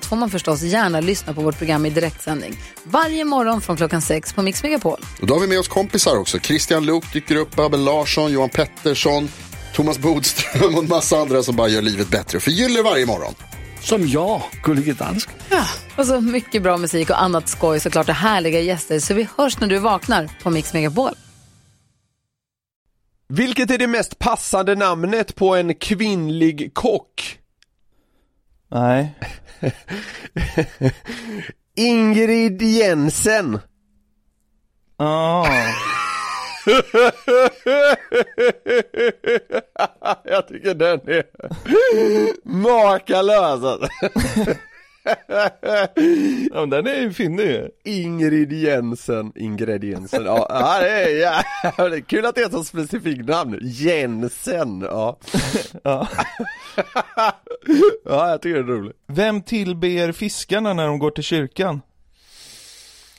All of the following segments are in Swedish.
allt får man förstås gärna lyssna på vårt program i direktsändning. Varje morgon från klockan sex på Mix Megapol. Och då har vi med oss kompisar också. Christian Luuk dyker upp, Abel Larsson, Johan Pettersson, Thomas Bodström och en massa andra som bara gör livet bättre. Förgyller varje morgon. Som jag, Gullige Dansken. Och så mycket bra musik och annat skoj såklart och härliga gäster. Så vi hörs när du vaknar på Mix Megapol. Vilket är det mest passande namnet på en kvinnlig kock? Nej. Ingrid Jensen. Ah. Jag tycker den är makalös alltså. Ja, men den är ju finnig ju. Ingrid Jensen, Ingrediensen, ja, ja det är jävligt kul att det är ett så specifikt namn, Jensen, ja. Ja. Ja, jag tycker det är roligt. Vem tillber fiskarna när de går till kyrkan?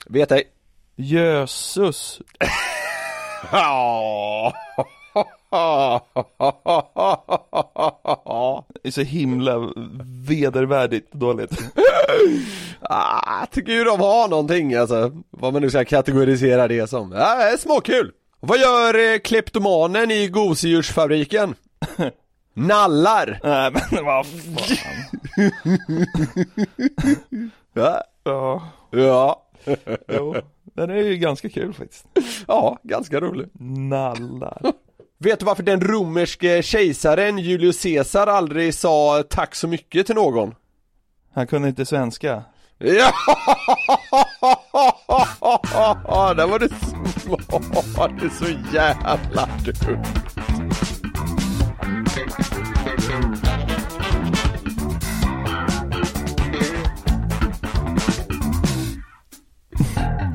Vet ej. Jösses. Ja. Det är så himla vedervärdigt dåligt. Ah, jag tycker ju de har någonting alltså, vad man nu ska kategorisera det som. Ja, det är småkul. Vad gör eh, kleptomanen i gosedjursfabriken? Nallar! Nej men vad fan. Ja, Ja, ja. jo. Den är ju ganska kul faktiskt. ja ganska rolig. Nallar. Vet du varför den romerske kejsaren Julius Caesar aldrig sa tack så mycket till någon? Han kunde inte svenska. Ja! Där var du smart, det är så jävla dumt.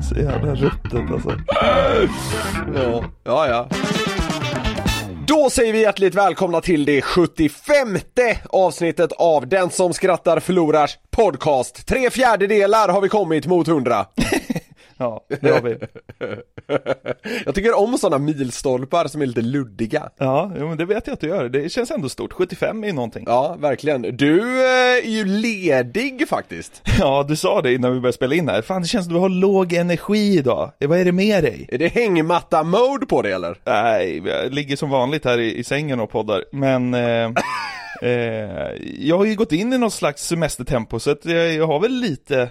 Så jävla ruttet alltså. Ja, ja, ja. Då säger vi hjärtligt välkomna till det 75 avsnittet av Den som skrattar förlorars podcast. Tre fjärdedelar har vi kommit mot 100. Ja, det har vi. Jag tycker om sådana milstolpar som är lite luddiga. Ja, jo, men det vet jag att du gör. Det känns ändå stort. 75 är någonting. Ja, verkligen. Du eh, är ju ledig faktiskt. Ja, du sa det innan vi började spela in här. Fan, det känns som du har låg energi idag. Vad är det med dig? Är det hängmatta-mode på det eller? Nej, jag ligger som vanligt här i, i sängen och poddar. Men eh, eh, jag har ju gått in i någon slags semestertempo så att jag, jag har väl lite,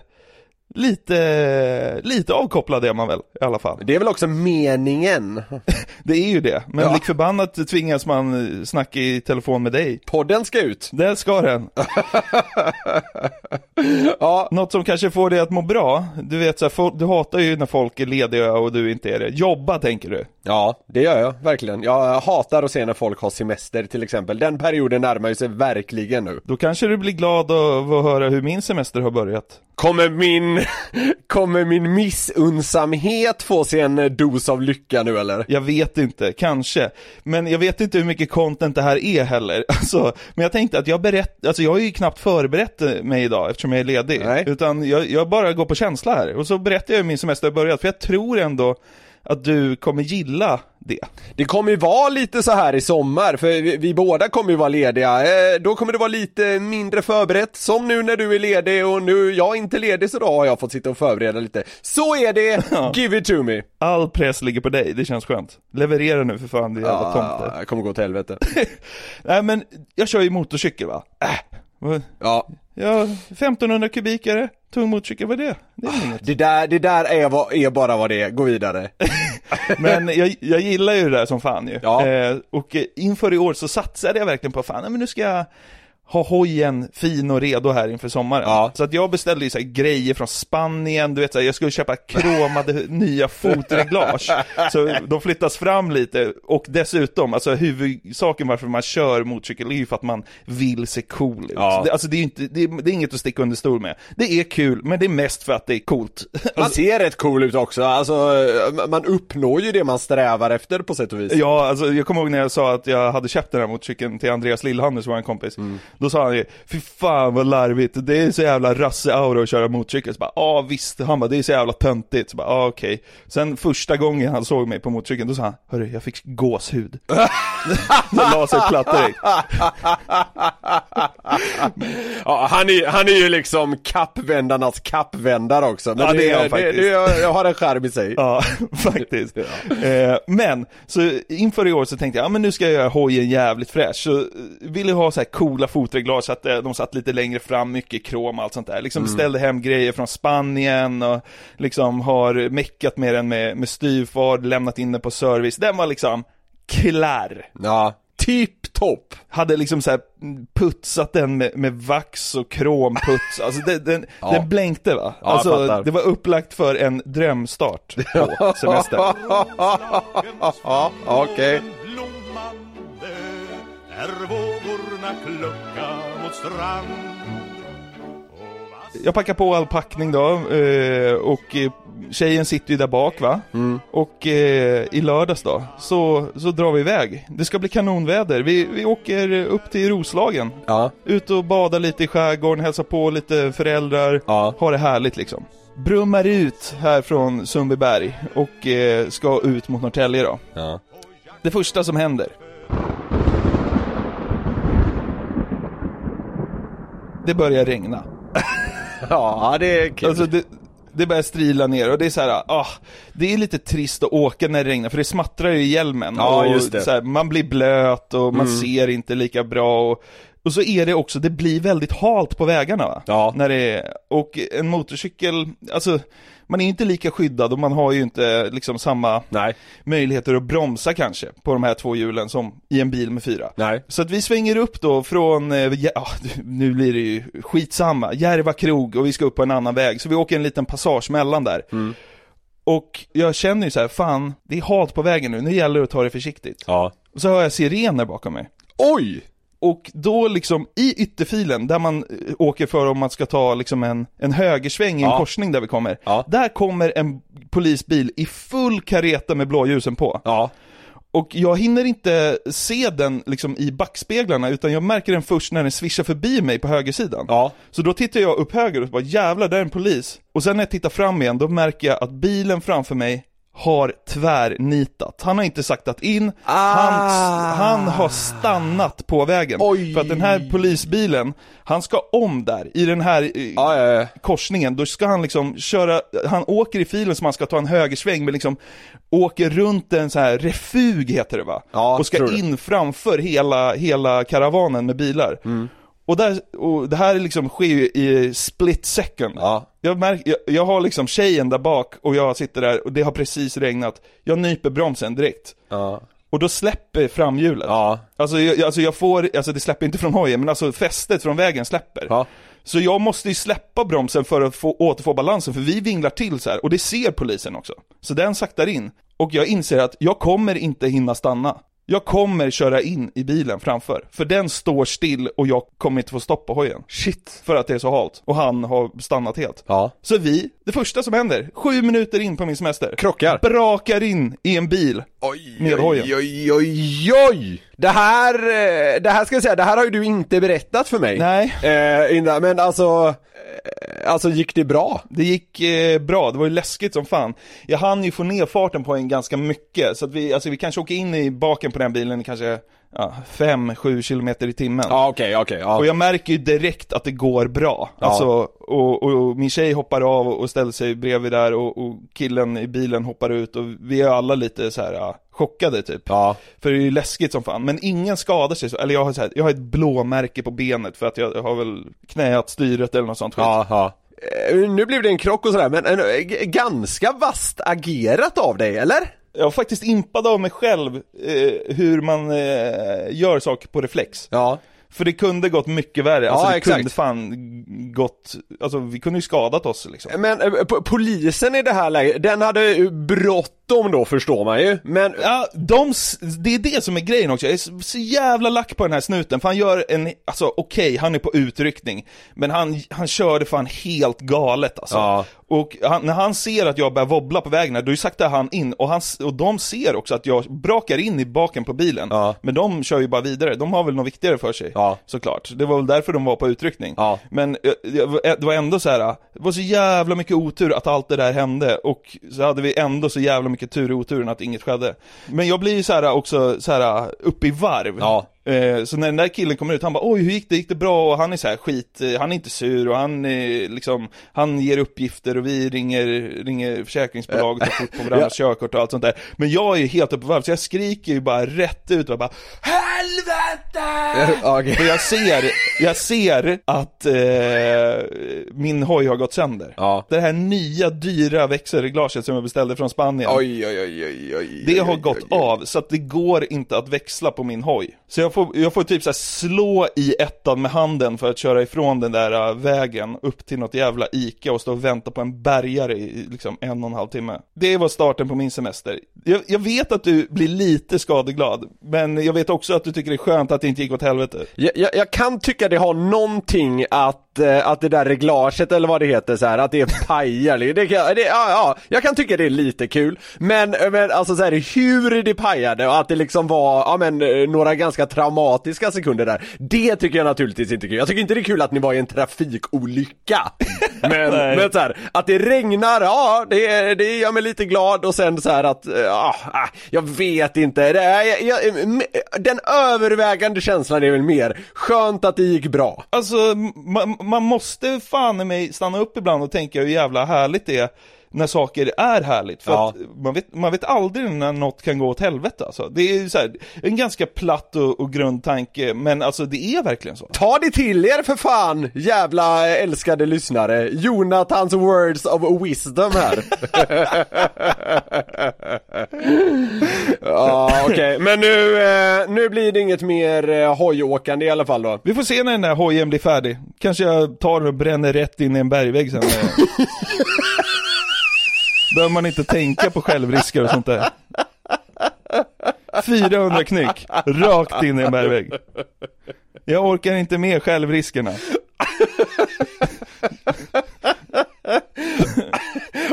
lite, lite avkopplad är man väl i alla fall. Det är väl också meningen? Det är ju det. Men Ja. lik förbannat tvingas man eh, snacka i telefon med dig. Podden ska ut. Där ska den. Ja, Något som kanske får dig att må bra. Du vet så här, du hatar ju när folk är lediga och du inte är det. Jobba tänker du. ja, det gör jag verkligen. Jag hatar att se när folk har semester till exempel. Den perioden närmar ju sig verkligen nu. Då kanske du blir glad av att höra hur min semester har börjat. Kommer min, kommer min missunnsamhet få sig en dos av lycka nu eller? Jag vet inte, kanske. Men jag vet inte hur mycket content det här är heller. Alltså, men jag tänkte att jag berätt, alltså jag har ju knappt förberett mig idag eftersom jag är ledig. Nej. Utan jag, jag bara går på känsla här. Och så berättar jag hur min semester har börjat. För jag tror ändå att du kommer gilla det. Det kommer ju vara lite så här i sommar, för vi, vi båda kommer ju vara lediga. Eh, då kommer det vara lite mindre förberett, som nu när du är ledig och nu jag är inte ledig så då har jag fått sitta och förbereda lite. Så är det, give it to me! All press ligger på dig, det känns skönt. Leverera nu för fan, din jävla tomte. jag kommer gå till helvete. Nej men, jag kör ju motorcykel va? Äh, vad- Ja, ja, 1500 kubikare, tung motorcykel, vad är det? Det är inget. det där, det där är, vad, är bara vad det är, gå vidare. Men jag, jag gillar ju det där som fan ju. Ja. Eh, och inför i år så satsade jag verkligen på, fan, men nu ska jag ha hojen fin och redo här inför sommaren. Ja. Så att jag beställde ju så grejer från Spanien, du vet så här, jag skulle köpa kromade nya fotreglage. Så de flyttas fram lite och dessutom, alltså huvudsaken varför man kör motorcykel är ju för att man vill se cool ut. Ja. Det, alltså det är inte, det är, det är inget att sticka under stol med. Det är kul, men det är mest för att det är coolt. Man ser rätt cool ut också, alltså man uppnår ju det man strävar efter på sätt och vis. Ja, alltså jag kommer ihåg när jag sa att jag hade köpt den här motorcykeln till Andreas Lillhannes, som var en kompis. Då sa han ju, fy fan vad larvigt, det är så jävla rasse-aura att köra motorcykel. Så bara, ja visst, han bara, det är så jävla töntigt. Så bara, ja okej. Sen första gången han såg mig på motorcykeln, då sa han, hörru, jag fick gåshud. Då la sig platt direkt. Ja, han, är, han är ju liksom kappvändarnas kappvändare också. Men Ja, det är han det, faktiskt. det, jag har en skärm i sig. Ja, faktiskt. Eh, men, så inför i år så tänkte jag, ja men nu ska jag göra hojen jävligt fräsch. Så eh, ville ha så här coola fotreglage så att eh, de satt lite längre fram, mycket krom och allt sånt där. Liksom beställde hem grejer från Spanien och liksom har meckat med den med, med styvfart, lämnat in den på service. Den var liksom klar. Ja, tipp topp. Hade liksom så här putsat den med, med vax och kromputs, alltså den, den, Ja. den blänkte va? Ja, alltså det var upplagt för en drömstart på semester. ja, okej. blommande Där vågorna klucka mot strand Jag packar på all packning då, eh, och eh, tjejen sitter ju där bak va? Och eh, i lördags då, så, så drar vi iväg. Det ska bli kanonväder. Vi, vi åker upp till Roslagen. Ja, Ut och badar lite i skärgården, hälsar på lite föräldrar, Ja. har det härligt liksom. Brummar ut här från Sundbyberg och ska ut mot Norrtälje då. ja. Det första som händer. Det börjar regna. Ja, det är kul. Alltså det, det börjar strila ner och det är så här, ah, det är lite trist att åka när det regnar för det smattrar ju i hjälmen. Ja, och just det. Så här, man blir blöt och man ser inte lika bra och, och så är det också, det blir väldigt halt på vägarna va? Ja. När det är, och en motorcykel, alltså man är inte lika skyddad och man har ju inte liksom samma Nej, möjligheter att bromsa kanske på de här två hjulen som i en bil med fyra. nej. Så att vi svänger upp då från, eh, ja, nu blir det ju skitsamma, Järva krog och vi ska upp på en annan väg. Så vi åker en liten passage mellan där. Och jag känner ju så här, fan, det är halt på vägen nu, nu gäller det att ta det försiktigt. Ja. Och så hör jag sirener bakom mig. Oj! Och då liksom i ytterfilen, där man eh, åker för om man ska ta liksom en, en högersväng i en Ja. korsning där vi kommer. Ja. Där kommer en polisbil i full kareta med blåljusen på. Ja. Och jag hinner inte se den liksom i backspeglarna utan jag märker den först när den svischar förbi mig på högersidan. Ja. Så då tittar jag upp höger och bara jävlar, där är en polis. Och sen när jag tittar fram igen, då märker jag att bilen framför mig har tvärnitat. Han har inte saktat in, han, han har stannat på vägen. Ah. Oj. För att den här polisbilen, han ska om där, i den här eh, Ja, ja, korsningen, då ska han liksom köra, han åker i filen som han ska ta en högersväng men liksom åker runt en så här refug heter det va? Ja, och ska in framför hela, hela karavanen med bilar. Mm. Och, där, och det här liksom sker ju i split second. Ja. Jag, märk, jag, jag har liksom tjejen där bak och jag sitter där och det har precis regnat. Jag nyper bromsen direkt. Ja. Och då släpper framhjulet. Ja. Alltså, jag, alltså jag får, alltså det släpper inte från hojen men alltså fästet från vägen släpper. Ja. Så jag måste ju släppa bromsen för att få, återfå balansen, för vi vinglar till så här och det ser polisen också. Så den saktar in. Och jag inser att jag kommer inte hinna stanna. Jag kommer köra in i bilen framför, för den står still och jag kommer inte få stopp på hojen. Shit. För att det är så halt, och han har stannat helt. Ja. Så vi, det första som händer, sju minuter in på min semester, Krockar. brakar in i en bil. Oj, Med hojen. oj, oj, oj, oj! Det här, eh, det här ska jag säga, det här har ju du inte berättat för mig. Nej. Eh, innan, men alltså, Eh, alltså gick det bra? Det gick eh, bra, det var ju läskigt som fan. Jag hann ju få ner farten på en ganska mycket, så att vi, alltså vi kanske åker in i baken på den bilen kanske kanske 5-7 kilometer i timmen. Ja, okej, okej. ja. Och jag märker ju direkt att det går bra. Ja. Alltså, och, och, och min tjej hoppar av och ställer sig bredvid där och, och killen i bilen hoppar ut och vi är alla lite så här ja, chockade typ. Ja. För det är ju läskigt som fan, men ingen skadar sig, så, eller jag har, så här, jag har ett blåmärke på benet för att jag har väl knäat styret eller något sånt skit. Ja, ja. Eh, Nu blev det en krock och sådär, men eh, g- ganska vasst agerat av dig, eller? Jag var faktiskt impad av mig själv eh, hur man eh, gör saker på reflex. Ja. För det kunde gått mycket värre, alltså Ja, det exakt. kunde fan gått, alltså vi kunde ju skadat oss liksom. Men eh, po- polisen i det här läget, den hade ju bråttom då förstår man ju. Men Ja, de, det är det som är grejen också, jag är så, jävla lack på den här snuten, för han gör en, alltså okej, han är på utryckning, men han, han körde fan helt galet alltså. Ja. Och han, när han ser att jag börjar wobbla på vägen, då saktar han in, och, han, och de ser också att jag brakar in i baken på bilen. Ja. Men de kör ju bara vidare, de har väl något viktigare för sig, Ja. såklart. Det var väl därför de var på utryckning. Ja. Men eh, det var ändå så här. det var så jävla mycket otur att allt det där hände, och så hade vi ändå så jävla mycket tur i oturen att inget skedde. Men jag blir ju så här också, så här uppe i varv. Ja. Eh, Så när den där killen kommer ut, han bara oj hur gick det, gick det bra? Och han är så här skit, eh, han är inte sur och han eh, liksom, han ger uppgifter och vi ringer, ringer försäkringsbolaget och tar kort på varandras körkort och allt sånt där. Men jag är ju helt uppe på varv, så jag skriker ju bara rätt ut och bara HELVETE! Ja, okej. För jag ser, jag ser att eh, min hoj har gått sönder. Ja. Det här nya dyra växelreglaget som jag beställde från Spanien. oj oj oj oj. Det har gått av, så att det går inte att växla på min hoj. Så jag får, jag får typ så här slå i ettan med handen för att köra ifrån den där äh, vägen upp till något jävla Ica och stå och vänta på en bärgare i liksom en och en halv timme. Det var starten på min semester. Jag, jag vet att du blir lite skadeglad, men jag vet också att du tycker det är skönt att det inte gick åt helvete. Jag, jag, jag kan tycka det har någonting att, eh, att det där reglaget eller vad det heter så här, att det pajar. Det kan, det, ja, ja, jag kan tycka det är lite kul. Men, men alltså så här, hur det pajade och att det liksom var, ja men eh, några ganska traumatiska sekunder där. Det tycker jag naturligtvis inte är kul. Jag tycker inte det är kul att ni var i en trafikolycka. Men, men så här, att det regnar, ja det, det gör mig lite glad och sen så här att, eh, ja, ah, jag vet inte. Det, jag, jag, den övervägande känslan är väl mer, skönt att det gick bra. Alltså, man, man måste fan i mig stanna upp ibland och tänka hur jävla härligt det är när saker är härligt. För Ja. att man vet, man vet aldrig när något kan gå åt helvete alltså. Det är här, en ganska platt och, och grund tanke, men alltså det är verkligen så. Ta det till er för fan, jävla älskade lyssnare. Jonathans words of wisdom här. ja, okej. Men nu, eh, nu blir det inget mer eh, hojåkande i alla fall då. Vi får se när den här hojen blir färdig. Kanske jag tar och bränner rätt in i en bergvägg sen. Behöver man inte tänka på självrisker och sånt där. 400 knyck, rakt in i en bergvägg. Jag orkar inte med självriskerna.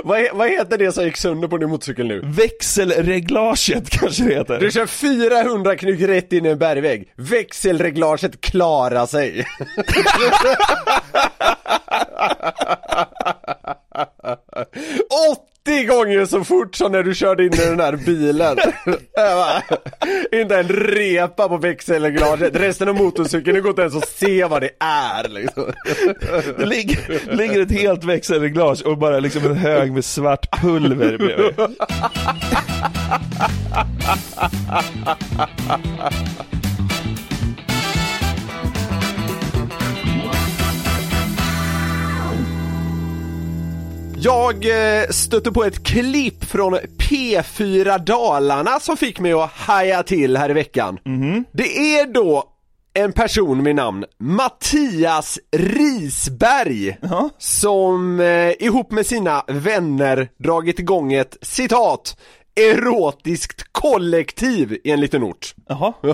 Vad, vad heter det som gick sönder på din motorcykel nu? Växelreglaget kanske det heter. Du kör 400 knyck rätt in i en bergvägg. Växelreglaget klarar sig. ”80 gånger så fort som när du körde in i den här bilen. Inte en repa på växelreglaget. Resten av motorcykeln, det går inte ens att se vad det är liksom. Det ligger, det ligger ett helt växelreglage och bara liksom en hög med svart pulver bredvid. Jag eh, stötte på ett klipp från P4 Dalarna som fick mig att haja till här i veckan. Det är då en person med namn Mattias Risberg Ja. som eh, ihop med sina vänner dragit igång ett citat erotiskt kollektiv i en liten ort. Jaha.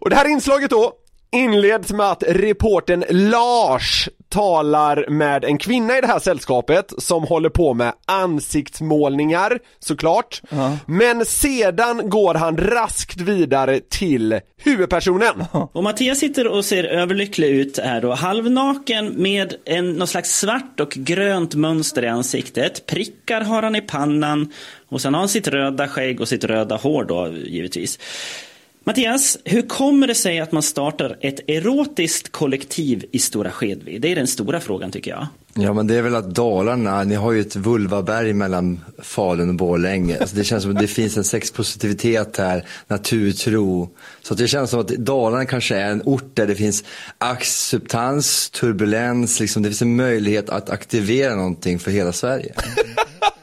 Och det här inslaget då inleds med att reporten Lars talar med en kvinna i det här sällskapet som håller på med ansiktsmålningar såklart. Men sedan går han raskt vidare till huvudpersonen. Och Mattias sitter och ser överlycklig ut här då, halvnaken med en, någon slags svart och grönt mönster i ansiktet. Prickar har han i pannan och sen har han sitt röda skägg och sitt röda hår då givetvis. Mattias, hur kommer det sig att man startar ett erotiskt kollektiv i Stora Skedvi? Det är den stora frågan tycker jag. Ja men det är väl att Dalarna, ni har ju ett vulvaberg mellan Falun och Borlänge. Alltså det känns som att det finns en sexpositivitet här, naturtro. Så att det känns som att Dalarna kanske är en ort där det finns acceptans, turbulens, liksom det finns en möjlighet att aktivera någonting för hela Sverige.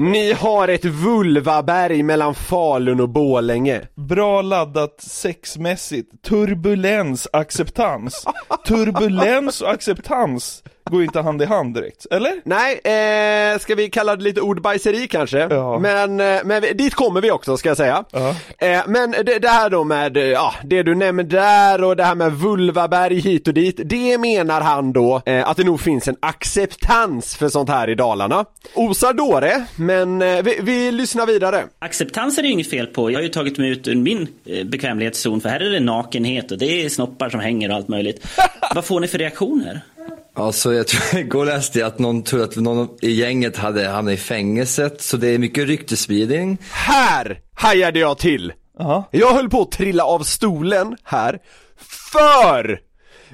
Ni har ett vulvaberg mellan Falun och Borlänge. Bra laddat sexmässigt, turbulens, acceptans. Turbulens och acceptans går ju inte hand i hand direkt, eller? Nej, eh, ska vi kalla det lite ordbajseri kanske? Ja. Men, eh, men dit kommer vi också ska jag säga. Ja. Eh, men det, det här då med, eh, ja, det du nämner där och det här med vulvaberg hit och dit. Det menar han då eh, att det nog finns en acceptans för sånt här i Dalarna. Osar dåre, men eh, vi, vi lyssnar vidare. Acceptans är det ju inget fel på. Jag har ju tagit mig ut ur min eh, bekvämlighetszon för här är det nakenhet och det är snoppar som hänger och allt möjligt. Vad får ni för reaktioner? Alltså jag tror, igår läste jag att någon trodde att någon i gänget hade hamnat i fängelset, så det är mycket ryktesspridning. Här hajade jag till! Ja. Jag höll på att trilla av stolen här, för!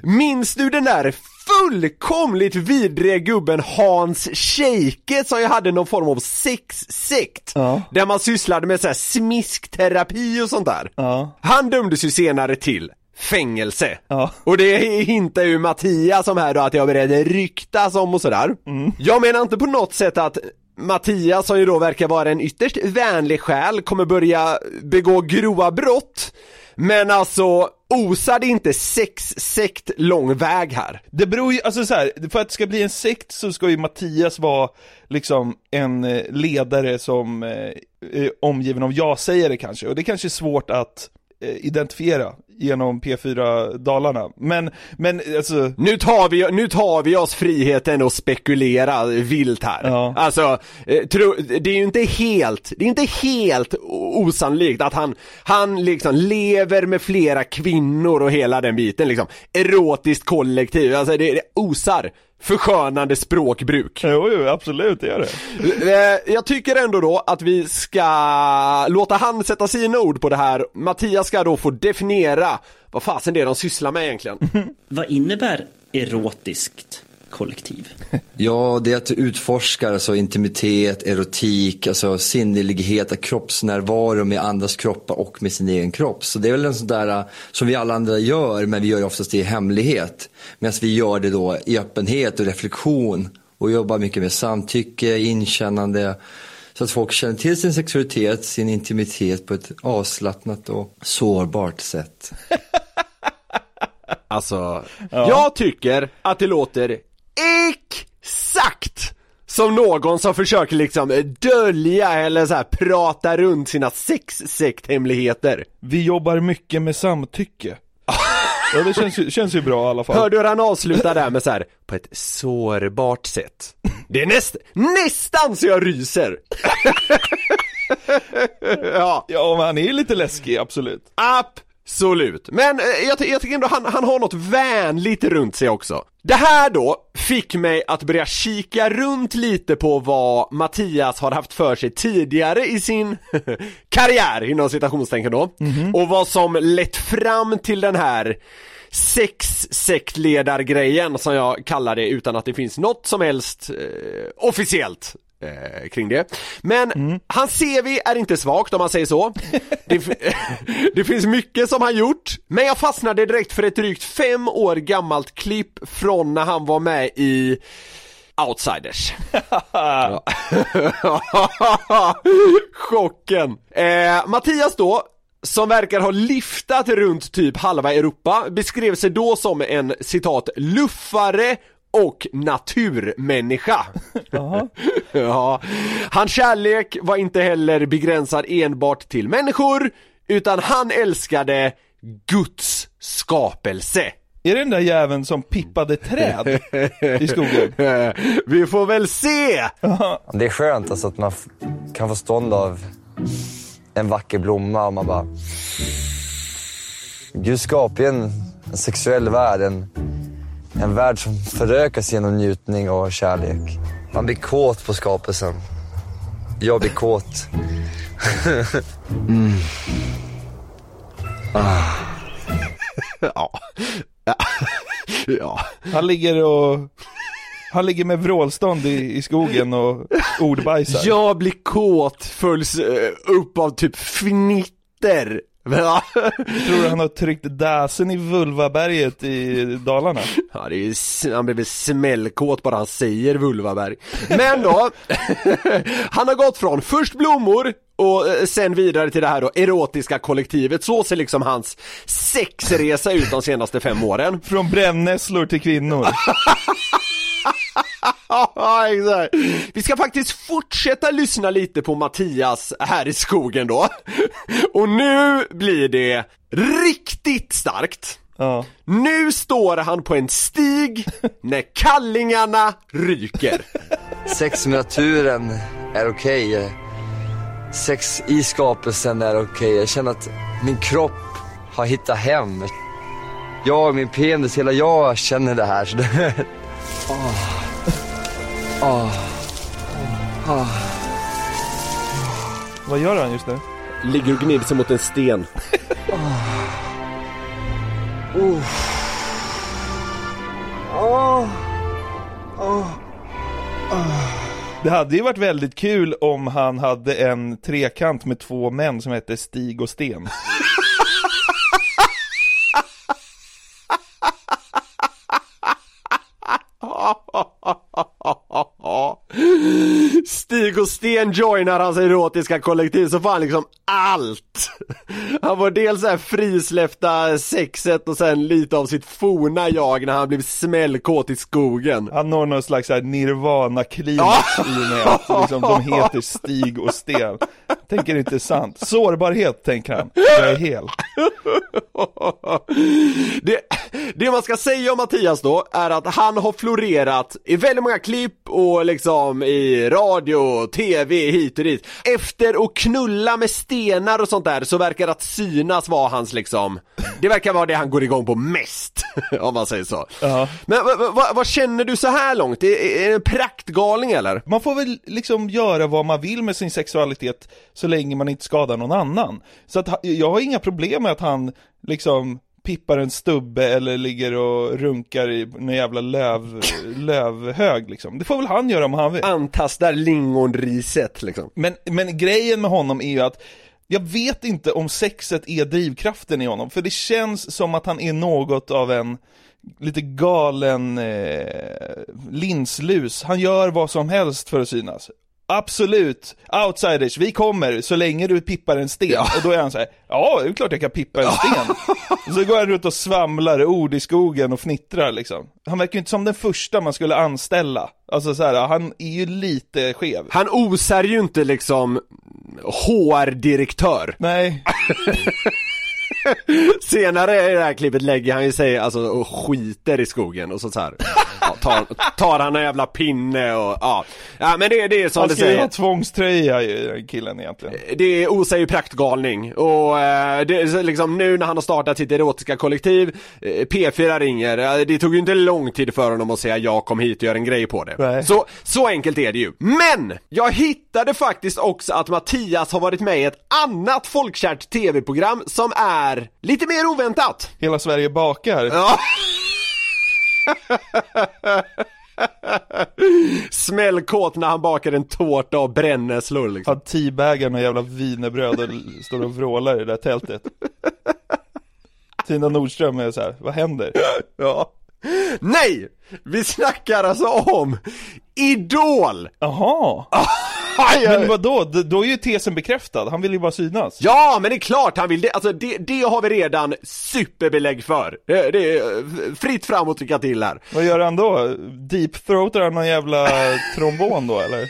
Minns du den där fullkomligt vidriga gubben Hans Scheike som jag hade någon form av sexsekt? Ja. Där man sysslade med så här smiskterapi och sånt där. Ja. Han dömdes ju senare till fängelse. Ja. Och det hintar ju Mattias som här då att jag började ryktas om och sådär. Jag menar inte på något sätt att Mattias som ju då verkar vara en ytterst vänlig själ kommer börja begå grova brott. Men alltså, osar det inte sexsekt lång väg här? Det beror ju, alltså så här, för att det ska bli en sekt så ska ju Mattias vara liksom en eh, ledare som eh, är omgiven av ja-sägare kanske, och det kanske är svårt att eh, identifiera genom P4 Dalarna. Men, men alltså, Nu tar vi, nu tar vi oss friheten att spekulera vilt här. Ja. Alltså, eh, tro, det är ju inte helt, det är inte helt osannolikt att han, han liksom lever med flera kvinnor och hela den biten liksom. Erotiskt kollektiv, alltså det, det osar förskönande språkbruk. jo, jo absolut, det gör det. Eh, Jag tycker ändå då att vi ska låta han sätta sina ord på det här. Mattias ska då få definiera vad fasen det är de sysslar med egentligen. Vad innebär erotiskt kollektiv? Ja, det är att du utforskar alltså intimitet, erotik, alltså sinnlighet, kroppsnärvaro med andras kroppar och med sin egen kropp. Så det är väl en sån där äh, som vi alla andra gör, men vi gör det oftast i hemlighet. Medan vi gör det då i öppenhet och reflektion och jobbar mycket med samtycke, inkännande. Så att folk känner till sin sexualitet, sin intimitet på ett avslappnat och sårbart sätt. Alltså, jag tycker att det låter exakt som någon som försöker liksom dölja eller så här prata runt sina sexsekthemligheter. Vi jobbar mycket med samtycke. Ja, det känns ju, känns ju bra i alla fall. Hörde du hur han avslutar där med så här på ett sårbart sätt? Det är näst, nästan så jag ryser! ja, Ja, men han är lite läskig, absolut. Absolut, men eh, jag, jag tycker ändå han, han har något vänligt runt sig också. Det här då fick mig att börja kika runt lite på vad Mattias har haft för sig tidigare i sin karriär inom citationstecken då. Och vad som lett fram till den här sexsektledargrejen som jag kallar det utan att det finns något som helst eh, officiellt eh, kring det. Men hans CV är inte svagt om man säger så. Det, det finns mycket som han gjort, men jag fastnade direkt för ett drygt fem år gammalt klipp från när han var med i Outsiders. Chocken! Eh, Mattias då, som verkar ha liftat runt typ halva Europa, beskrev sig då som en citat luffare och naturmänniska. ja. Hans kärlek var inte heller begränsad enbart till människor, utan han älskade Guds skapelse. Är det den där jäveln som pippade träd i skogen? Vi får väl se! Det är skönt alltså att man kan få stånd av en vacker blomma och man bara... Gud skapar ju en, en sexuell värld, en, en värld som förökas genom njutning och kärlek. Man blir kåt på skapelsen. Jag blir kåt. Ja. Ja. ja. Han ligger och... Han ligger med vrålstånd i, i skogen och ordbajsar. Jag blir kåt följs eh, upp av typ fnitter. Tror du han har tryckt dasen i Vulvaberget i Dalarna? Ja, det är, ju han blir väl smällkåt bara han säger Vulvaberg. Men då, han har gått från först blommor och eh, sen vidare till det här då erotiska kollektivet. Så ser liksom hans sexresa ut de senaste fem åren. Från brännässlor till kvinnor. Ja, exakt. Vi ska faktiskt fortsätta lyssna lite på Mattias här i skogen då. Och nu blir det riktigt starkt. Ja. Nu står han på en stig när kallingarna ryker. Sex med naturen är okej. Sex i skapelsen är okej. Jag känner att min kropp har hittat hem. Jag, min penis, hela jag känner det här. Så det... Åh. Åh. Åh. Vad gör han just nu? Ligger och gnider sig mot en sten. Oh. Det hade ju varit väldigt kul om han hade en trekant med två män som hette Stig och Sten. Stig Sten joinar hans erotiska kollektiv så får han liksom allt! Han får dels det här frisläppta sexet och sen lite av sitt forna jag när han blev smällkåt i skogen. Han når någon slags så här nirvana-klimax i och med att liksom, de heter Stig och Sten. Tänker inte sant. Sårbarhet, tänker han. Jag är hel. det, det man ska säga om Mattias då är att han har florerat i väldigt många klipp och liksom i radio, tv, hit och dit. Efter att knulla med stenar och sånt där så verkar att synas vara hans liksom, det verkar vara det han går igång på mest, om man säger så. Ja. Men vad, känner du så här långt? Är, är det en praktgalning eller? Man får väl liksom göra vad man vill med sin sexualitet så länge man inte skadar någon annan. Så att jag har inga problem med att han liksom pippar en stubbe eller ligger och runkar i en jävla löv, lövhög liksom. Det får väl han göra om han vill. Antastar lingonriset liksom. Men, men grejen med honom är ju att jag vet inte om sexet är drivkraften i honom, för det känns som att han är något av en lite galen eh, linslus. Han gör vad som helst för att synas. Absolut, outsiders, vi kommer så länge du pippar en sten. Och då är han så här: ja det är klart jag kan pippa en sten. Och så går han runt och svamlar ord i skogen och fnittrar liksom. Han verkar ju inte som den första man skulle anställa. Alltså så här, han är ju lite skev. Han osar ju inte liksom HR-direktör. Nej. Senare i det här klippet lägger han ju sig alltså och skiter i skogen och så, så här. Tar, tar han en jävla pinne och ja. Ja men det, det är som Han det ska ju ha säger. tvångströja killen egentligen. Det osar ju praktgalning och eh, det, är liksom nu när han har startat sitt erotiska kollektiv, eh, P4 ringer, eh, det tog ju inte lång tid för honom att säga jag kom hit och gör en grej på det. Nej. Så, så enkelt är det ju. Men! Jag hittade faktiskt också att Mattias har varit med i ett annat folkkärt tv-program som är lite mer oväntat. Hela Sverige bakar. Ja. Smällkåt när han bakar en tårta och brännässlor liksom. Han teabagar någon jävla wienerbröd och står och vrålar i det där tältet. Tina Nordström är så här, vad händer? Ja. Nej! Vi snackar alltså om Idol! Jaha! Men vadå, då är ju tesen bekräftad, han vill ju bara synas. Ja, men det är klart han vill det, alltså det, det har vi redan superbelägg för. Det, det är eh, fritt fram och trycka till här. Vad gör han då? Deep-throatar han någon jävla trombon då eller?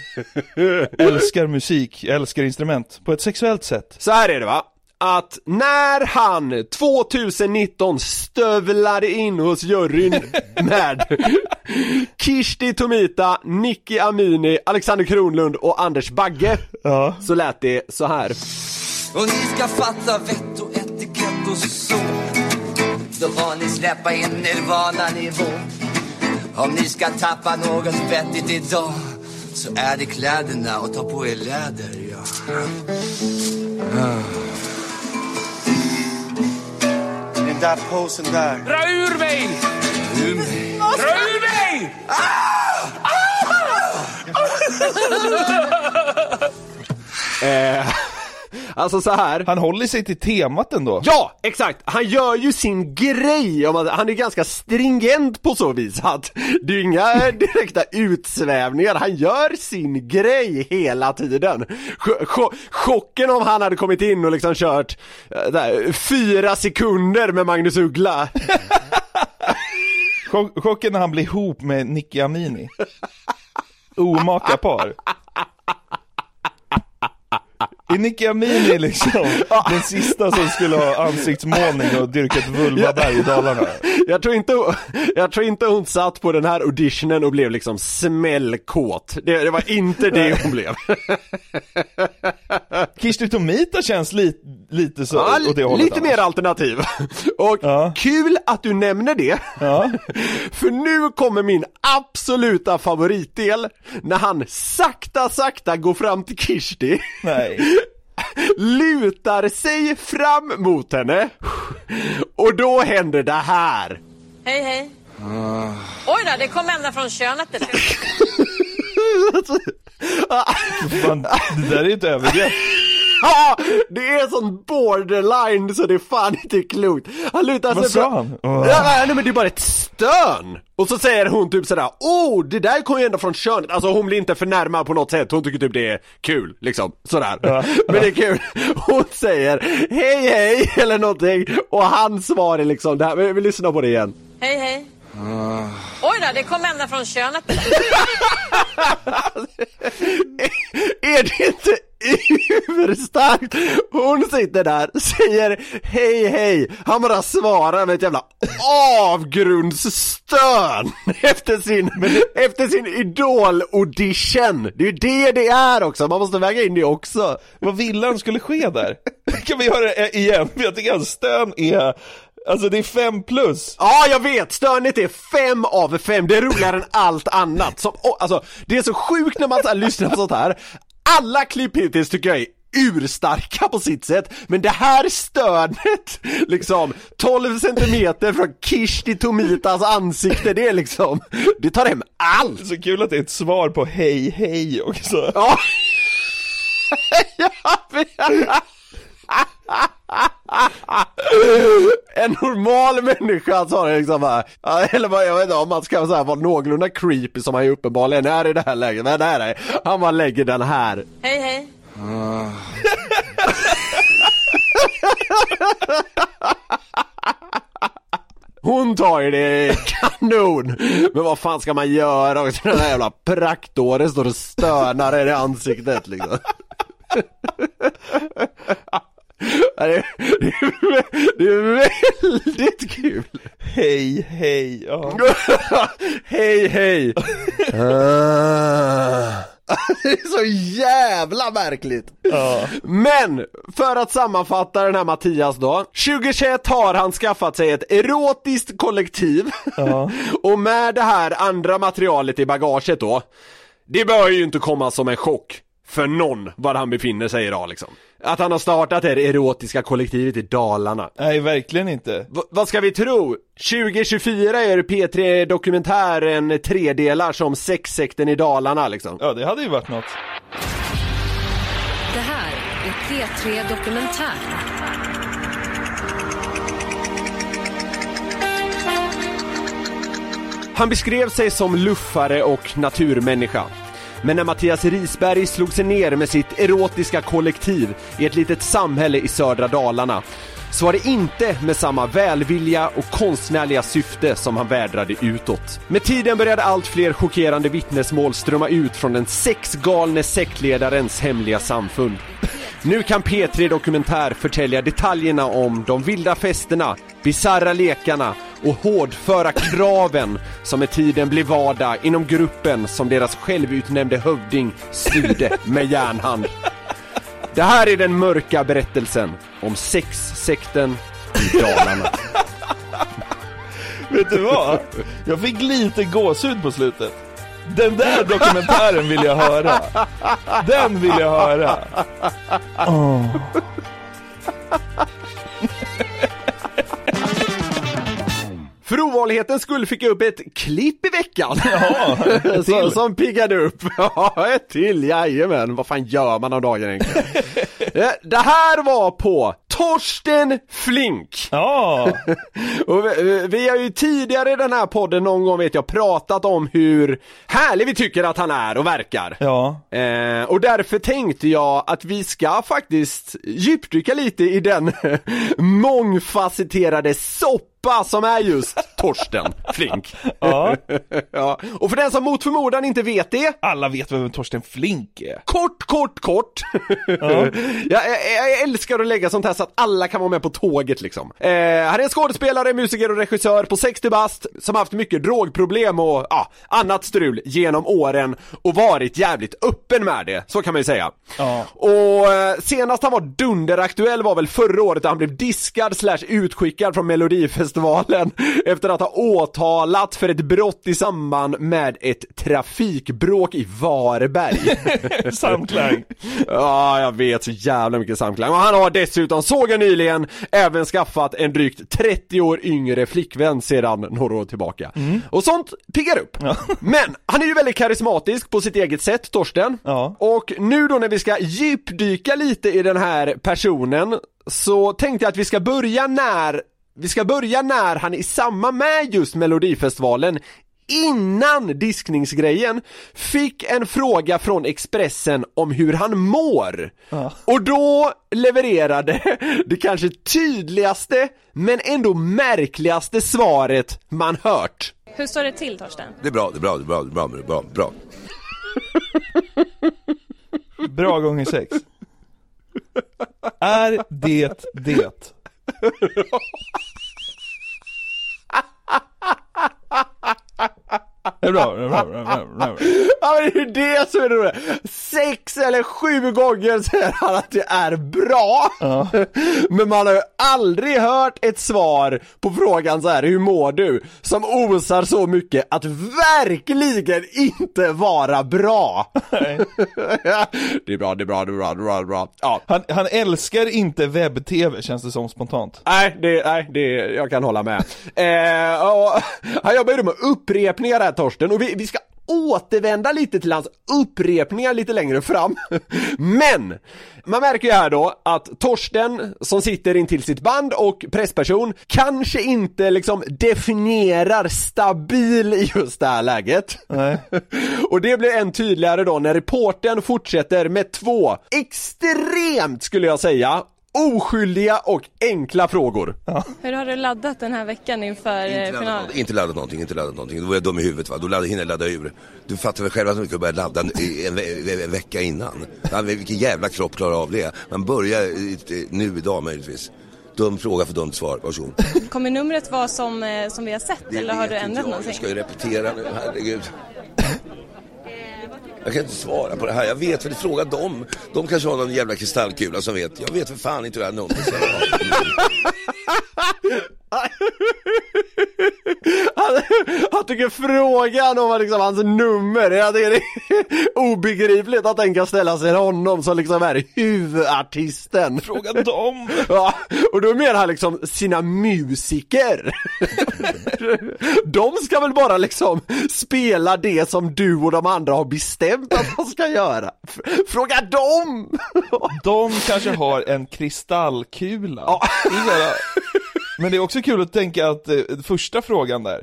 älskar musik, älskar instrument, på ett sexuellt sätt. Så här är det va? Att när han 2019 stövlade in hos juryn med Kishti Tomita, Nicky Amini, Alexander Kronlund och Anders Bagge Ja. så lät det så här. Och ni ska fatta vett och etikett och så Då får ni släppa in nirvana-nivå Om ni ska tappa något vettigt idag Så är det kläderna och ta på er läder, ja Den där posen där. Dra ur mig! Ur mig Dra ur mig! Eh, Alltså så här. Han håller sig till temat ändå. Ja, exakt! Han gör ju sin grej, han är ganska stringent på så vis att det är inga direkta utsvävningar, han gör sin grej hela tiden. Ch- ch- chocken om han hade kommit in och liksom kört eh, där, fyra sekunder med Magnus Uggla. Chock- Chocken när han blir ihop med Nicky Amini. Omaka par. Nicky Amini liksom den sista som skulle ha ansiktsmålning och dyrka ett vulvaberg i Dalarna? Jag tror, inte, jag tror inte hon satt på den här auditionen och blev liksom smällkåt. Det, det var inte det hon blev. Kirsti Tomita känns li, lite så Ja, åt det hållet lite annars. mer alternativ. Och kul att du nämner det. För nu kommer min absoluta favoritdel. När han sakta, sakta går fram till Kirsti. Nej. Lutar sig fram mot henne. Och då händer det här. Hej, hej. Oj då, det kom ända från könet. Det. Fan, det där är ett övergrepp. Ja, det är sån borderline så det är fan inte klokt. Han lutar Vad sig sa fram. han? Åh. Ja, nej men det är bara ett stön. Och så säger hon typ sådär, oh det där kommer ju ändå från könet. Alltså hon blir inte förnärmad på något sätt, hon tycker typ det är kul liksom, sådär. Men det är kul. Hon säger hej hej eller någonting och hans svar är liksom det här, vi, vi lyssnar på det igen. Hej, hej. Oj då, det kom ända från könet. Det. Är det inte urstarkt? Hon sitter där, säger hej hej, han bara svarar med ett jävla avgrundsstön efter sin, efter sin idol-audition. Det är ju det det är också, man måste väga in det också. Vad ville han skulle ske där? Kan vi göra det igen? Jag tycker att stön är, alltså det är fem plus. Ja, jag vet! Störnet är fem av fem, det är roligare än allt annat. Som, oh, alltså, det är så sjukt när man så här, lyssnar på sånt här. Alla klipp hittills tycker jag är urstarka på sitt sätt, men det här stönet, liksom 12 centimeter från Kirsti Tomitas ansikte, det är liksom, det tar hem allt! Så kul att det är ett svar på hej hej också. Ja. En normal människa sa det liksom bara, eller vad, jag vet inte om man ska så här, vara någorlunda creepy som han ju uppenbarligen är i det här läget, men nej nej, han bara lägger den här. Hej, hej. Hon tar ju det kanon! Men vad fan ska man göra också? Den där jävla praktåren står och stönar i det ansiktet liksom. Ja, Det är, det, är, det är väldigt kul! Hej hej, ja. hej hej! Ah. Det är så jävla märkligt! Men, för att sammanfatta den här Mattias då 2021 har han skaffat sig ett erotiskt kollektiv Och med det här andra materialet i bagaget då Det bör ju inte komma som en chock för någon var han befinner sig idag liksom Att han har startat det här erotiska kollektivet i Dalarna Nej, verkligen inte. V- vad ska vi tro? 2024 är P3 Dokumentären tredelar som sexsekten i Dalarna liksom Ja, det hade ju varit något. Det här är P3 Dokumentär. Han beskrev sig som luffare och naturmänniska. Men när Mattias Risberg slog sig ner med sitt erotiska kollektiv i ett litet samhälle i södra Dalarna så var det inte med samma välvilja och konstnärliga syfte som han vädrade utåt. Med tiden började allt fler chockerande vittnesmål strömma ut från den sexgalne sektledarens hemliga samfund. Nu kan P3 Dokumentär förtälja detaljerna om de vilda festerna, bisarra lekarna och hårdföra kraven som med tiden blev vardag inom gruppen som deras självutnämnde hövding styrde med järnhand. Det här är den mörka berättelsen om sexsekten i Dalarna. Vet du vad? Jag fick lite gåshud på slutet. Den där dokumentären vill jag höra. Den vill jag höra. Åh. ovanlighetens skull fick jag upp ett klipp i veckan. Ja, ett som, piggade upp. Ja, ett till, jajamän. Vad fan gör man om dagen egentligen? Eh, Det här var på Torsten Flink. Ja. Och vi, vi har ju tidigare i den här podden någon gång vet jag pratat om hur härlig vi tycker att han är och verkar. Ja. Eh, och därför tänkte jag att vi ska faktiskt djupdyka lite i den mångfacetterade soppa som är just Torsten Flink. Ja. ja. Och för den som mot förmodan inte vet det Alla vet vem Torsten Flink är. Kort, kort, kort. jag, jag, jag älskar att lägga sånt här så att alla kan vara med på tåget liksom. Eh, han är en skådespelare, musiker och regissör på 60 bast som haft mycket drogproblem och ja, annat strul genom åren och varit jävligt öppen med det, så kan man ju säga. Ja. Och eh, senast han var dunderaktuell var väl förra året där han blev diskad slash utskickad från Melodifestivalen efter att ha åtalat för ett brott i samband med ett trafikbråk i Varberg. Samklang. Ja, jag vet så jävla mycket samklang. Och han har dessutom, såg jag nyligen, även skaffat en drygt 30 år yngre flickvän sedan några år tillbaka. Och sånt piggar upp. Men han är ju väldigt karismatisk på sitt eget sätt, Torsten. Ja. Och nu då när vi ska djupdyka lite i den här personen så tänkte jag att vi ska börja när vi ska börja när han i samband med just Melodifestivalen innan diskningsgrejen fick en fråga från Expressen om hur han mår. Och då levererade det kanske tydligaste men ändå märkligaste svaret man hört. Hur står det till Torsten? Det är bra, det är bra, det är bra, det är bra, det är bra, bra. Bra gånger sex. Är det det? Det är bra, det är bra, det är bra, det är bra. Ja men det är ju det som är det roliga. Sex eller sju gånger säger han att det är bra. Men man har ju aldrig hört ett svar på frågan så här: hur mår du? Som osar så mycket att verkligen inte vara bra. det är bra, det är bra, det är bra, det är bra, det är bra. Ja. Han, han älskar inte webb-tv känns det som spontant. Nej, det, nej, det, jag kan hålla med. Eh, och, han jobbar ju med upprepningar här Torsten och vi, vi ska återvända lite till hans upprepningar lite längre fram. Men! Man märker ju här då att Torsten som sitter intill sitt band och pressperson kanske inte liksom definierar stabil i just det här läget. Nej. Och det blir än tydligare då när reporten fortsätter med två extremt, skulle jag säga, oskyldiga och enkla frågor. Hur har du laddat den här veckan inför eh, finalen? Inte laddat någonting, inte laddat någonting. Då var jag dum i huvudet va. Då laddade, hinner jag ladda ur. Du fattar väl själv att man kan börja ladda en, en, en, en vecka innan. Man, vilken jävla kropp klarar av det? Man börjar eh, nu idag möjligtvis. Dum fråga för dumt svar, varsågod. Kommer numret vara som, eh, som vi har sett eller har du ändrat Jag någonting? ska ju repetera nu, herregud. Jag kan inte svara på det här, jag vet väl, fråga dem. De kanske har någon jävla kristallkula som vet. Jag vet för fan inte hur det här numret ska vara. Han, tycker frågan om liksom hans nummer, jag tycker det är obegripligt att den kan ställas till honom som liksom är huvudartisten. Fråga dem! Ja, och då menar han liksom sina musiker. De ska väl bara liksom spela det som du och de andra har bestämt att de ska göra. Fråga dem! De kanske har en kristallkula. Bara- Men det är också kul att tänka att eh, första frågan där,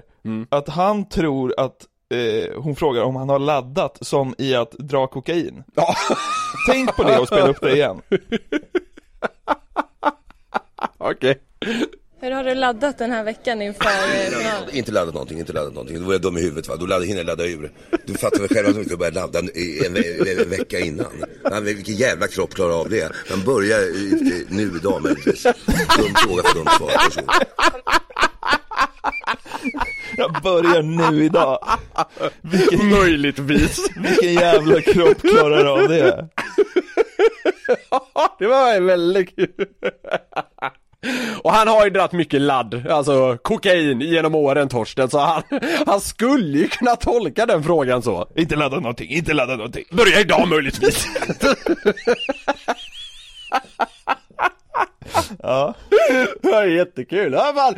att han tror att eh, hon frågar om han har laddat som i att dra kokain. Tänk på det och spela upp det igen. Okej. Hur har du laddat den här veckan inför eh, finalen? Inte laddat någonting, inte laddat någonting. Då var jag dum i huvudet va. Då laddade, hinner jag ladda ur. Du fattar väl själv att man kan börja ladda en, en, en, en vecka innan. Man, vilken jävla kropp klarar av det? Man börjar nu idag möjligtvis. Dum fråga för dumt svar. Jag börjar nu idag. Vilken, Möjligtvis. vilken jävla kropp klarar av det? det var väldigt kul. Och han har ju dratt mycket ladd, alltså kokain genom åren Torsten, så han, han skulle ju kunna tolka den frågan så. Inte ladda någonting, inte ladda någonting. Börja idag möjligtvis. Ja. Ja, jättekul. Ja, fan.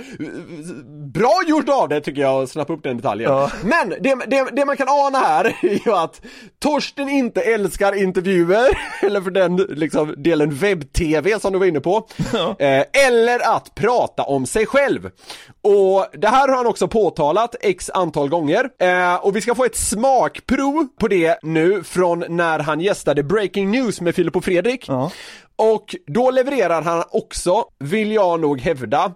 Bra gjort av det tycker jag att snappa upp den detaljen. Men det, det, det man kan ana här är ju att Torsten inte älskar intervjuer, eller för den liksom, delen webb-tv som du var inne på. Eh, eller att prata om sig själv. Och det här har han också påtalat x antal gånger. Eh, och vi ska få ett smakprov på det nu från när han gästade Breaking News med Filip och Fredrik. Och då levererar han också, vill jag nog hävda,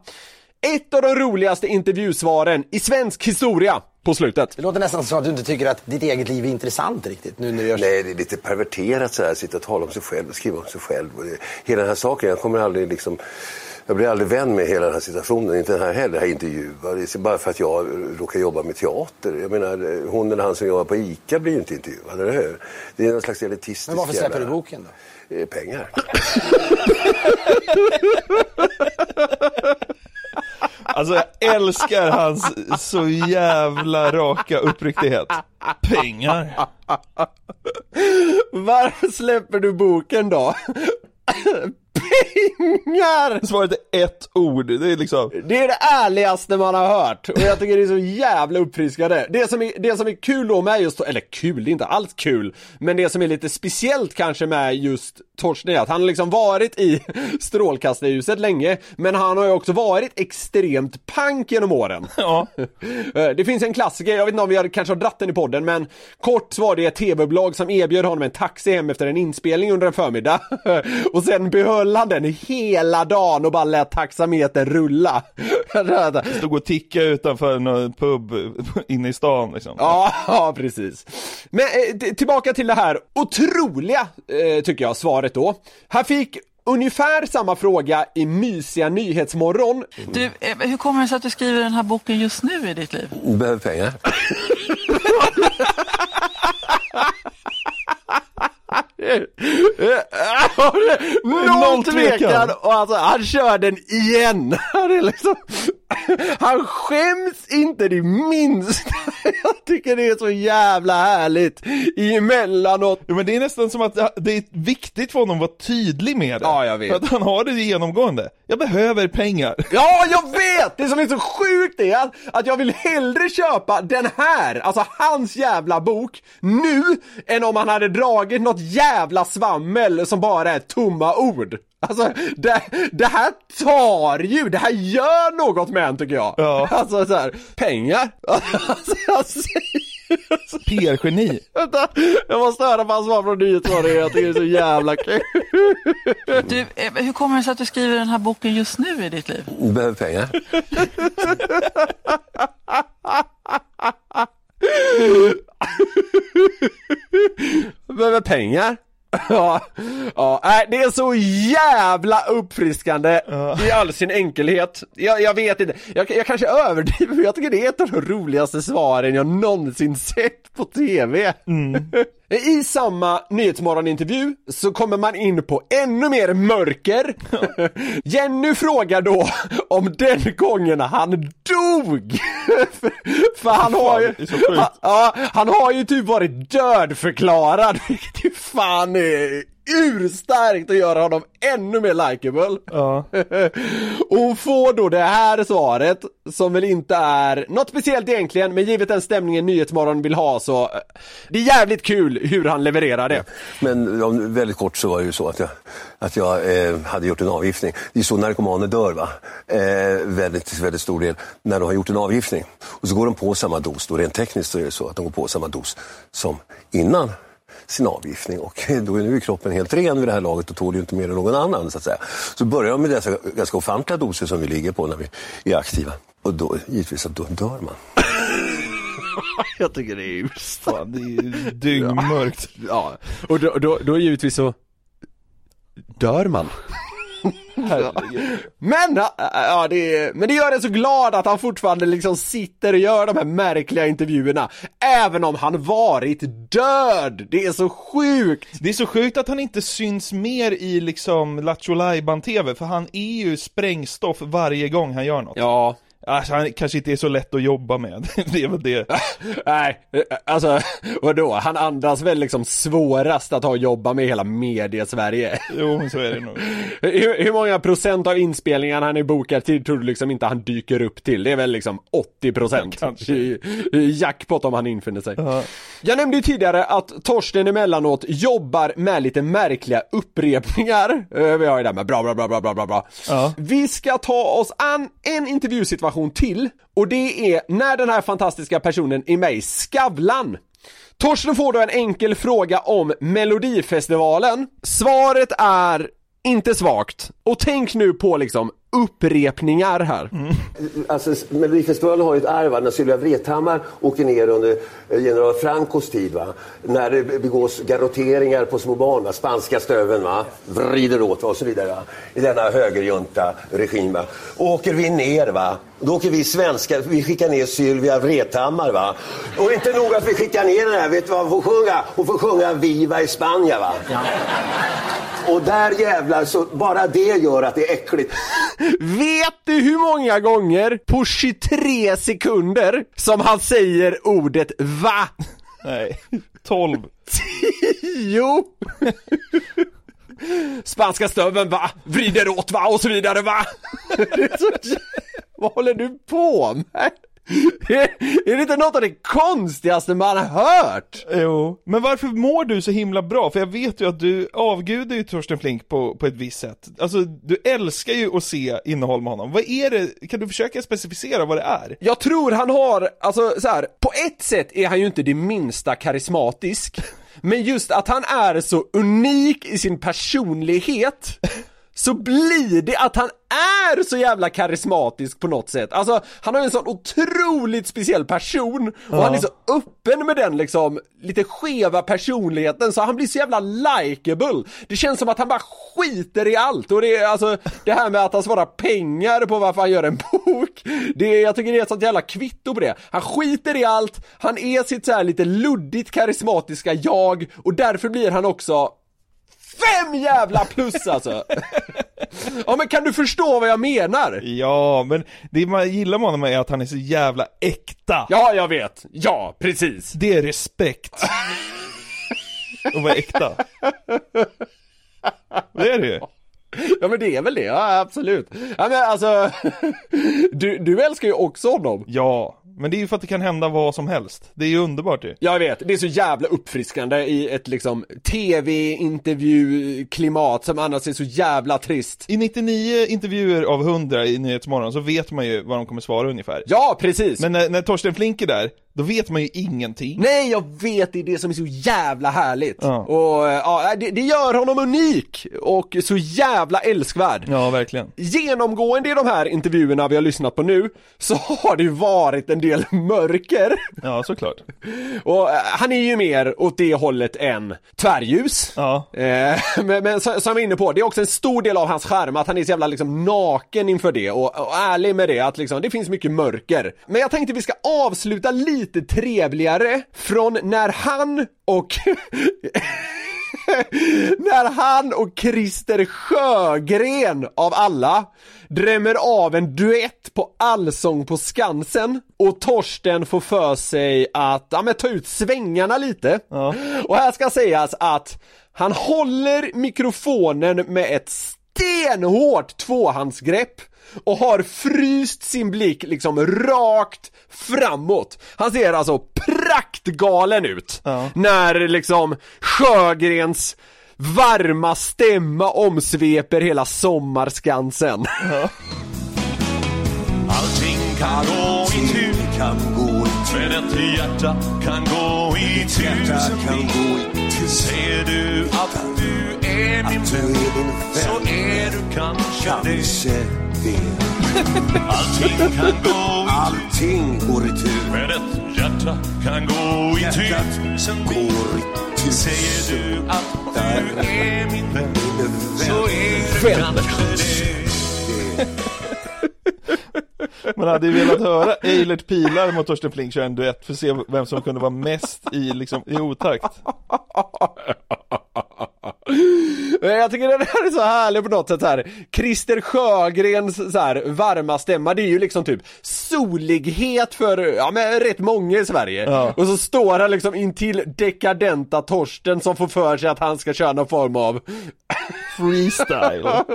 ett av de roligaste intervjusvaren i svensk historia på slutet. Det låter nästan som att du inte tycker att ditt eget liv är intressant riktigt nu när du gör Nej, det är lite perverterat så här, sitta och tala om sig själv och skriva om sig själv. Och det, hela den här saken, jag kommer aldrig liksom jag blir aldrig vän med hela den här situationen, inte den här heller, här intervjuar. Det är bara för att jag råkar jobba med teater. Jag menar, hon eller han som jobbar på ICA blir ju inte intervjuad, eller hur? Det är någon slags elitistisk Men varför släpper du boken då? Eh, Pengar. Alltså jag älskar hans så jävla raka uppriktighet. Pengar. Varför släpper du boken då? Pengar! Svaret är ett ord, det är liksom Det är det ärligaste man har hört och jag tycker det är så jävla uppfriskande. Det som är, det som är kul då med just, eller kul, det är inte alls kul, men det som är lite speciellt kanske med just Torsten är att han har liksom varit i strålkastarljuset länge, men han har ju också varit extremt pank genom åren. Ja. Det finns en klassiker, jag vet inte om vi har, kanske har dratt den i podden, men kort var det ett tv-bolag som erbjöd honom en taxi hem efter en inspelning under en förmiddag. Och sen behöll han den hela dagen och bara lät taxametern rulla. Stod och ticka utanför en pub inne i stan liksom. Ja, ja precis. Men eh, tillbaka till det här otroliga, eh, tycker jag, svaret då. Han fick ungefär samma fråga i mysiga Nyhetsmorgon. Du, eh, hur kommer det sig att du skriver den här boken just nu i ditt liv? Behöver pengar. Noll tvekan! Och alltså, han kör den igen! Han är liksom... Han skäms inte det minsta! Jag tycker det är så jävla härligt emellanåt. Ja, men det är nästan som att det är viktigt för honom att vara tydlig med det. Ja, jag vet. För att han har det genomgående. Jag behöver pengar. Ja, jag vet! Det som är så sjukt är att, att jag vill hellre köpa den här, alltså hans jävla bok, nu, än om han hade dragit något jävla svammel som bara är tomma ord. Alltså, det, det här tar ju, det här gör något med en tycker jag. Ja. Alltså så här, pengar. Alltså. PR-geni. Vänta, jag måste höra vad han svarar från Nyhetsmorgon, jag tycker det är så jävla kul. Du, eh, hur kommer det sig att du skriver den här boken just nu i ditt liv? Behöver pengar. Behöver pengar. Ja, ja, nej, det är så jävla uppfriskande i all sin enkelhet. Jag, jag vet inte, jag, jag kanske överdriver men jag tycker det är ett av de roligaste svaren jag någonsin sett på TV. I samma Nyhetsmorgon-intervju så kommer man in på ännu mer mörker. Jenny frågar då om den gången han dog. för, för han har ju, han, ja, han har ju typ varit dödförklarad, vilket ju fan är urstarkt att göra honom ännu mer likeable. Ja. Och hon får då det här svaret, som väl inte är något speciellt egentligen, men givet den stämningen Nyhetsmorgon vill ha så, eh, det är jävligt kul hur han levererar det. Men ja, väldigt kort så var det ju så att jag, att jag eh, hade gjort en avgiftning. Det är så narkomaner dör va? Eh, väldigt, väldigt stor del när de har gjort en avgiftning. Och så går de på samma dos, då rent tekniskt så är det så att de går på samma dos som innan sin avgiftning och då är nu kroppen helt ren vid det här laget och tål ju inte mer än någon annan så att säga. Så börjar de med dessa ganska ofantliga doser som vi ligger på när vi är aktiva och då givetvis att då dör man. Jag tycker det är Fan, det är dyngmörkt. Ja, och då, då, då givetvis så dör man. Men, ja, det, men det gör en så glad att han fortfarande liksom sitter och gör de här märkliga intervjuerna, även om han varit död! Det är så sjukt! Det är så sjukt att han inte syns mer i liksom Lattjo tv för han är ju sprängstoff varje gång han gör något. Ja. Alltså, han kanske inte är så lätt att jobba med, det är väl det. Nej, alltså vadå? Han andas väl liksom svårast att ha att jobba med i hela media-Sverige. Jo, så är det nog. Hur, hur många procent av inspelningarna han är bokad till tror du liksom inte han dyker upp till? Det är väl liksom 80 procent. Jackpot om han infinner sig. Jag nämnde ju tidigare att Torsten emellanåt jobbar med lite märkliga upprepningar. Eh, Vi har ju det här med bra, bra, bra, bra, bra, bra, bra. Vi ska ta oss an en intervjusituation till och det är när den här fantastiska personen är med i Skavlan. Torsten får då en enkel fråga om Melodifestivalen. Svaret är inte svagt. Och tänk nu på liksom upprepningar här. Alltså, Melodifestivalen har ju ett arv när Sylvia Vrethammar åkte ner under eh, general Francos tid. Va? När det begås garrotteringar på små barn, va? spanska stöven, va? vrider åt va? och så vidare. Va? I denna högerjunta regim. Va? Åker vi ner, va? då åker vi svenskar, vi skickar ner Sylvia Vrethammar. Va? Och inte nog att vi skickar ner den här, vet du vad hon får sjunga? Hon får sjunga Viva i Spanien. Va? Och där jävlar, så bara det gör att det är äckligt. Vet du hur många gånger på 23 sekunder som han säger ordet va? Nej, 12. jo! Spanska stöveln va? Vrider åt va? Och så vidare va? Det är så... jä- Vad håller du på med? Är det inte något av det konstigaste man hört? Jo, men varför mår du så himla bra? För jag vet ju att du avgudar ju Torsten Flink på, på ett visst sätt. Alltså, du älskar ju att se innehåll med honom. Vad är det, kan du försöka specificera vad det är? Jag tror han har, alltså så här, på ett sätt är han ju inte det minsta karismatisk Men just att han är så unik i sin personlighet Så blir det att han är så jävla karismatisk på något sätt. Alltså, han har en sån otroligt speciell person Och Ja. han är så öppen med den liksom, lite skeva personligheten så han blir så jävla likeable. Det känns som att han bara skiter i allt och det är alltså, det här med att han svarar pengar på varför han gör en bok det Jag tycker det är ett sånt jävla kvitto på det. Han skiter i allt, han är sitt så här lite luddigt karismatiska jag och därför blir han också Fem jävla plus alltså! ja men kan du förstå vad jag menar? Ja, men det man gillar med honom är att han är så jävla äkta. Ja, jag vet. Ja, precis. Det är respekt. att vara äkta. Det är det ju. Ja men det är väl det, ja absolut. Ja men alltså, du, du älskar ju också honom. Ja, men det är ju för att det kan hända vad som helst. Det är ju underbart ju. Jag vet, det är så jävla uppfriskande i ett liksom tv-intervju-klimat som annars är så jävla trist. I 99 intervjuer av 100 i Nyhetsmorgon så vet man ju vad de kommer svara ungefär. Ja, precis! Men när, när Torsten Flink är där, då vet man ju ingenting. Nej, jag vet, det är det som är så jävla härligt. Ja. Och eh, ja, det, det gör honom unik och så jävla älskvärd. Ja, verkligen. Genomgående i de här intervjuerna vi har lyssnat på nu så har det ju varit en del mörker. Ja, såklart. Och eh, han är ju mer åt det hållet än tvärljus. Ja. Eh, men, men som jag var inne på, det är också en stor del av hans charm att han är så jävla liksom naken inför det och, och ärlig med det att liksom, det finns mycket mörker. Men jag tänkte vi ska avsluta lite trevligare från när han och när han och Christer Sjögren av alla drämmer av en duett på Allsång på Skansen och Torsten får för sig att ja, men, ta ut svängarna lite. Och här ska sägas att han håller mikrofonen med ett stenhårt tvåhandsgrepp och har fryst sin blick liksom rakt framåt. Han ser alltså praktgalen ut när liksom Sjögrens varma stämma omsveper hela sommarskansen. Allting kan gå i tur. Men ett hjärta kan gå i tusen mil Säger du att du är min vän Så är du kanske. det Allting. Kan gå i Allting går i tur. Men ett hjärta kan gå i tusen mil Säger du att du är min vän. Så är du kanske det. Man hade ju velat höra Eilert Pilar mot Torsten Flink köra en duett för att se vem som kunde vara mest i, liksom, i otakt. Jag tycker den här är så härlig på något sätt här. Christer Sjögrens så här varma stämma, det är ju liksom typ solighet för, ja men rätt många i Sverige. Och så står han liksom intill dekadenta Torsten som får för sig att han ska köra någon form av Freestyle.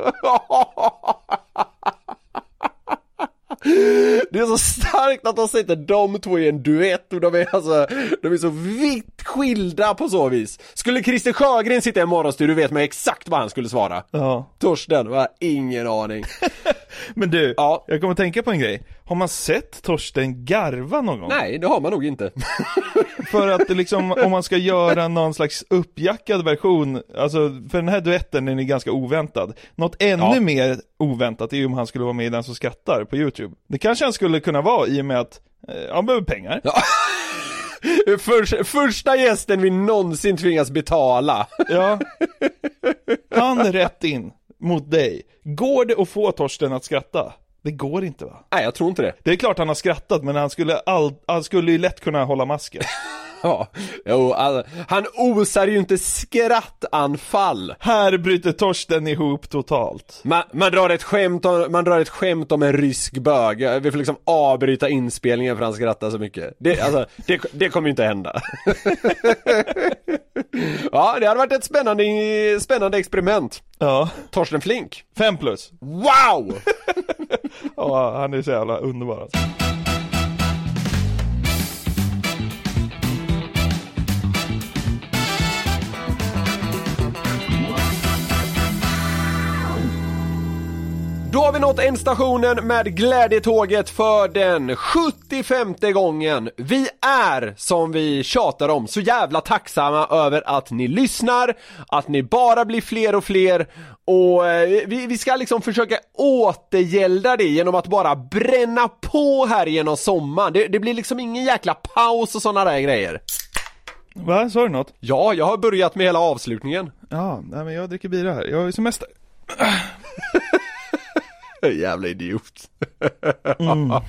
Det är så starkt att de sätter de två i en duett och de är alltså, de är så vitt skilda på så vis. Skulle Christer Sjögren sitta i en morgonstudio vet man exakt vad han skulle svara. Ja. Torsten, har ingen aning. Men du, jag kommer att tänka på en grej. Har man sett Torsten garva någon gång? Nej, det har man nog inte. För att liksom, om man ska göra någon slags uppjackad version, alltså för den här duetten den är ganska oväntad. Något ännu Ja. mer oväntat är ju om han skulle vara med i Den som skrattar på YouTube. Det kanske han skulle kunna vara i och med att eh, han behöver pengar. För, första gästen vi någonsin tvingas betala. Ja. Han rätt in mot dig. Går det att få Torsten att skratta? Det går inte va? Nej, jag tror inte det. Det är klart han har skrattat, men han skulle, all, han skulle ju lätt kunna hålla masken. Ja, jo, all, han osar ju inte skrattanfall. Här bryter Torsten ihop totalt. Man, man, drar ett skämt om, man drar ett skämt om en rysk bög, vi får liksom avbryta inspelningen för han skrattar så mycket. Det, alltså, det, det kommer ju inte hända. ja, det hade varit ett spännande, spännande experiment. Ja. Torsten Flink. Fem plus. Wow! ja, han är så jävla underbar alltså. Då har vi nått ändstationen med glädjetåget för den 75 gången. Vi är, som vi tjatar om, så jävla tacksamma över att ni lyssnar, att ni bara blir fler och fler och eh, vi, vi ska liksom försöka återgälda det genom att bara bränna på här genom sommaren. Det, det blir liksom ingen jäkla paus och sådana där grejer. Va, sa du något? Ja, jag har börjat med hela avslutningen. Ja, nej men jag dricker bira här. Jag har ju semester. Jävla idiot.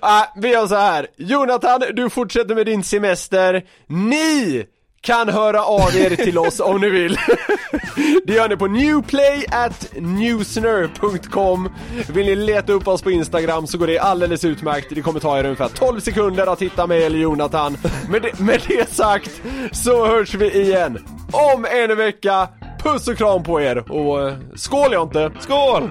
ah, vi gör så här. Jonathan, du fortsätter med din semester. Ni kan höra av er till oss om ni vill. Det gör ni på newplay at newsner.com Vill ni leta upp oss på Instagram så går det alldeles utmärkt. Det kommer ta er ungefär 12 sekunder att hitta mig eller Jonathan. Med det, med det sagt så hörs vi igen om en vecka. Puss och kram på er och eh, skål jag inte. Skål!